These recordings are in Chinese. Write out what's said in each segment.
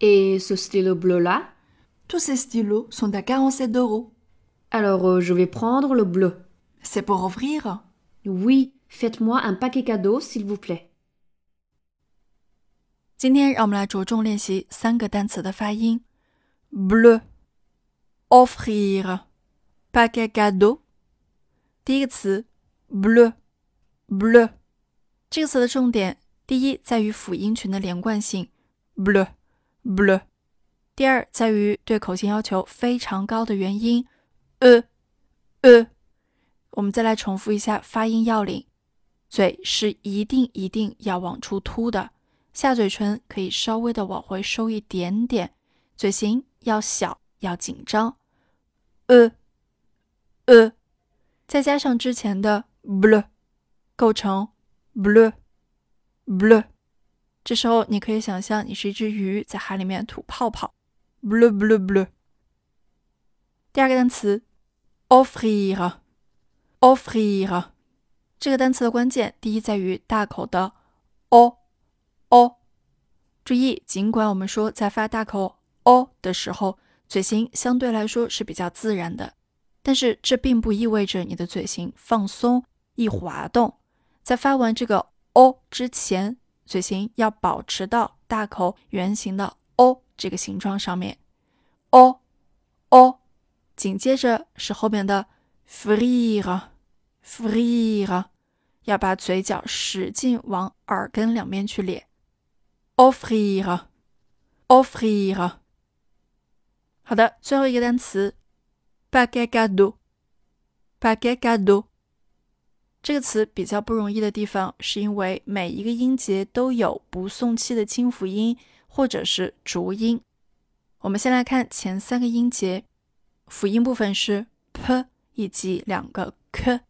Et ce stylo bleu-là Tous ces stylos sont à 47 euros. Alors, euh, je vais prendre le bleu. C'est pour offrir Oui, faites-moi un paquet cadeau, s'il vous plaît. 今天让我们来着重练习三个单词的发音：bleu、offrir、paquet cadeau。第一个词 bleu，bleu 这个词的重点，第一在于辅音群的连贯性 bl。第二在于对口型要求非常高的元音，e e。我们再来重复一下发音要领：嘴是一定一定要往出凸的。下嘴唇可以稍微的往回收一点点，嘴型要小，要紧张。呃，呃，再加上之前的 ble，构成 bleu，bleu。这时候你可以想象你是一只鱼在海里面吐泡泡，blue blue blue。第二个单词 offrir，offrir，这个单词的关键第一在于大口的 o。哦，注意，尽管我们说在发大口哦的时候，嘴型相对来说是比较自然的，但是这并不意味着你的嘴型放松易滑动。在发完这个哦之前，嘴型要保持到大口圆形的 O 这个形状上面。，O，O，，紧接着是后面的 free，free，要把嘴角使劲往耳根两边去咧。offrir，offrir。好的，最后一个单词，paquet cadeau，paquet cadeau。这个词比较不容易的地方，是因为每一个音节都有不送气的清辅音或者是浊音。我们先来看前三个音节，辅音部分是 p 以及两个 k，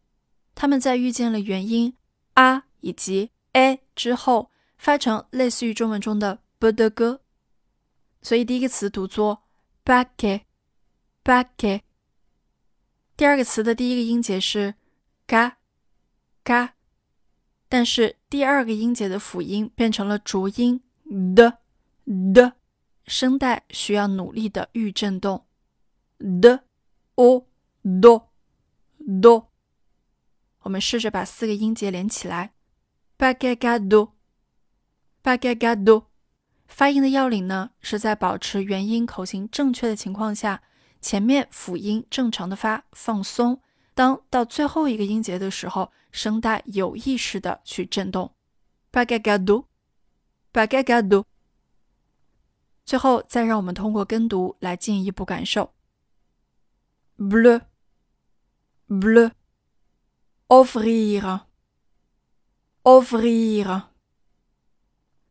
它们在遇见了元音 a 以及 a 之后。发成类似于中文中的 b 的歌，所以第一个词读作 back，back。第二个词的第一个音节是 ga 嘎但是第二个音节的辅音变成了浊音的的声带需要努力的预振动的哦哆哆。我们试着把四个音节连起来，backgado。bagado，发音的要领呢是在保持元音口型正确的情况下，前面辅音正常的发，放松。当到最后一个音节的时候，声带有意识的去震动。bagado，bagado。最后再让我们通过跟读来进一步感受。bleu，bleu，offrir，offrir。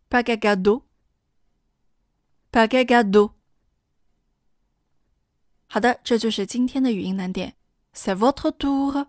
pagado，pagado。好的，这就是今天的语音难点。C'est votre tour。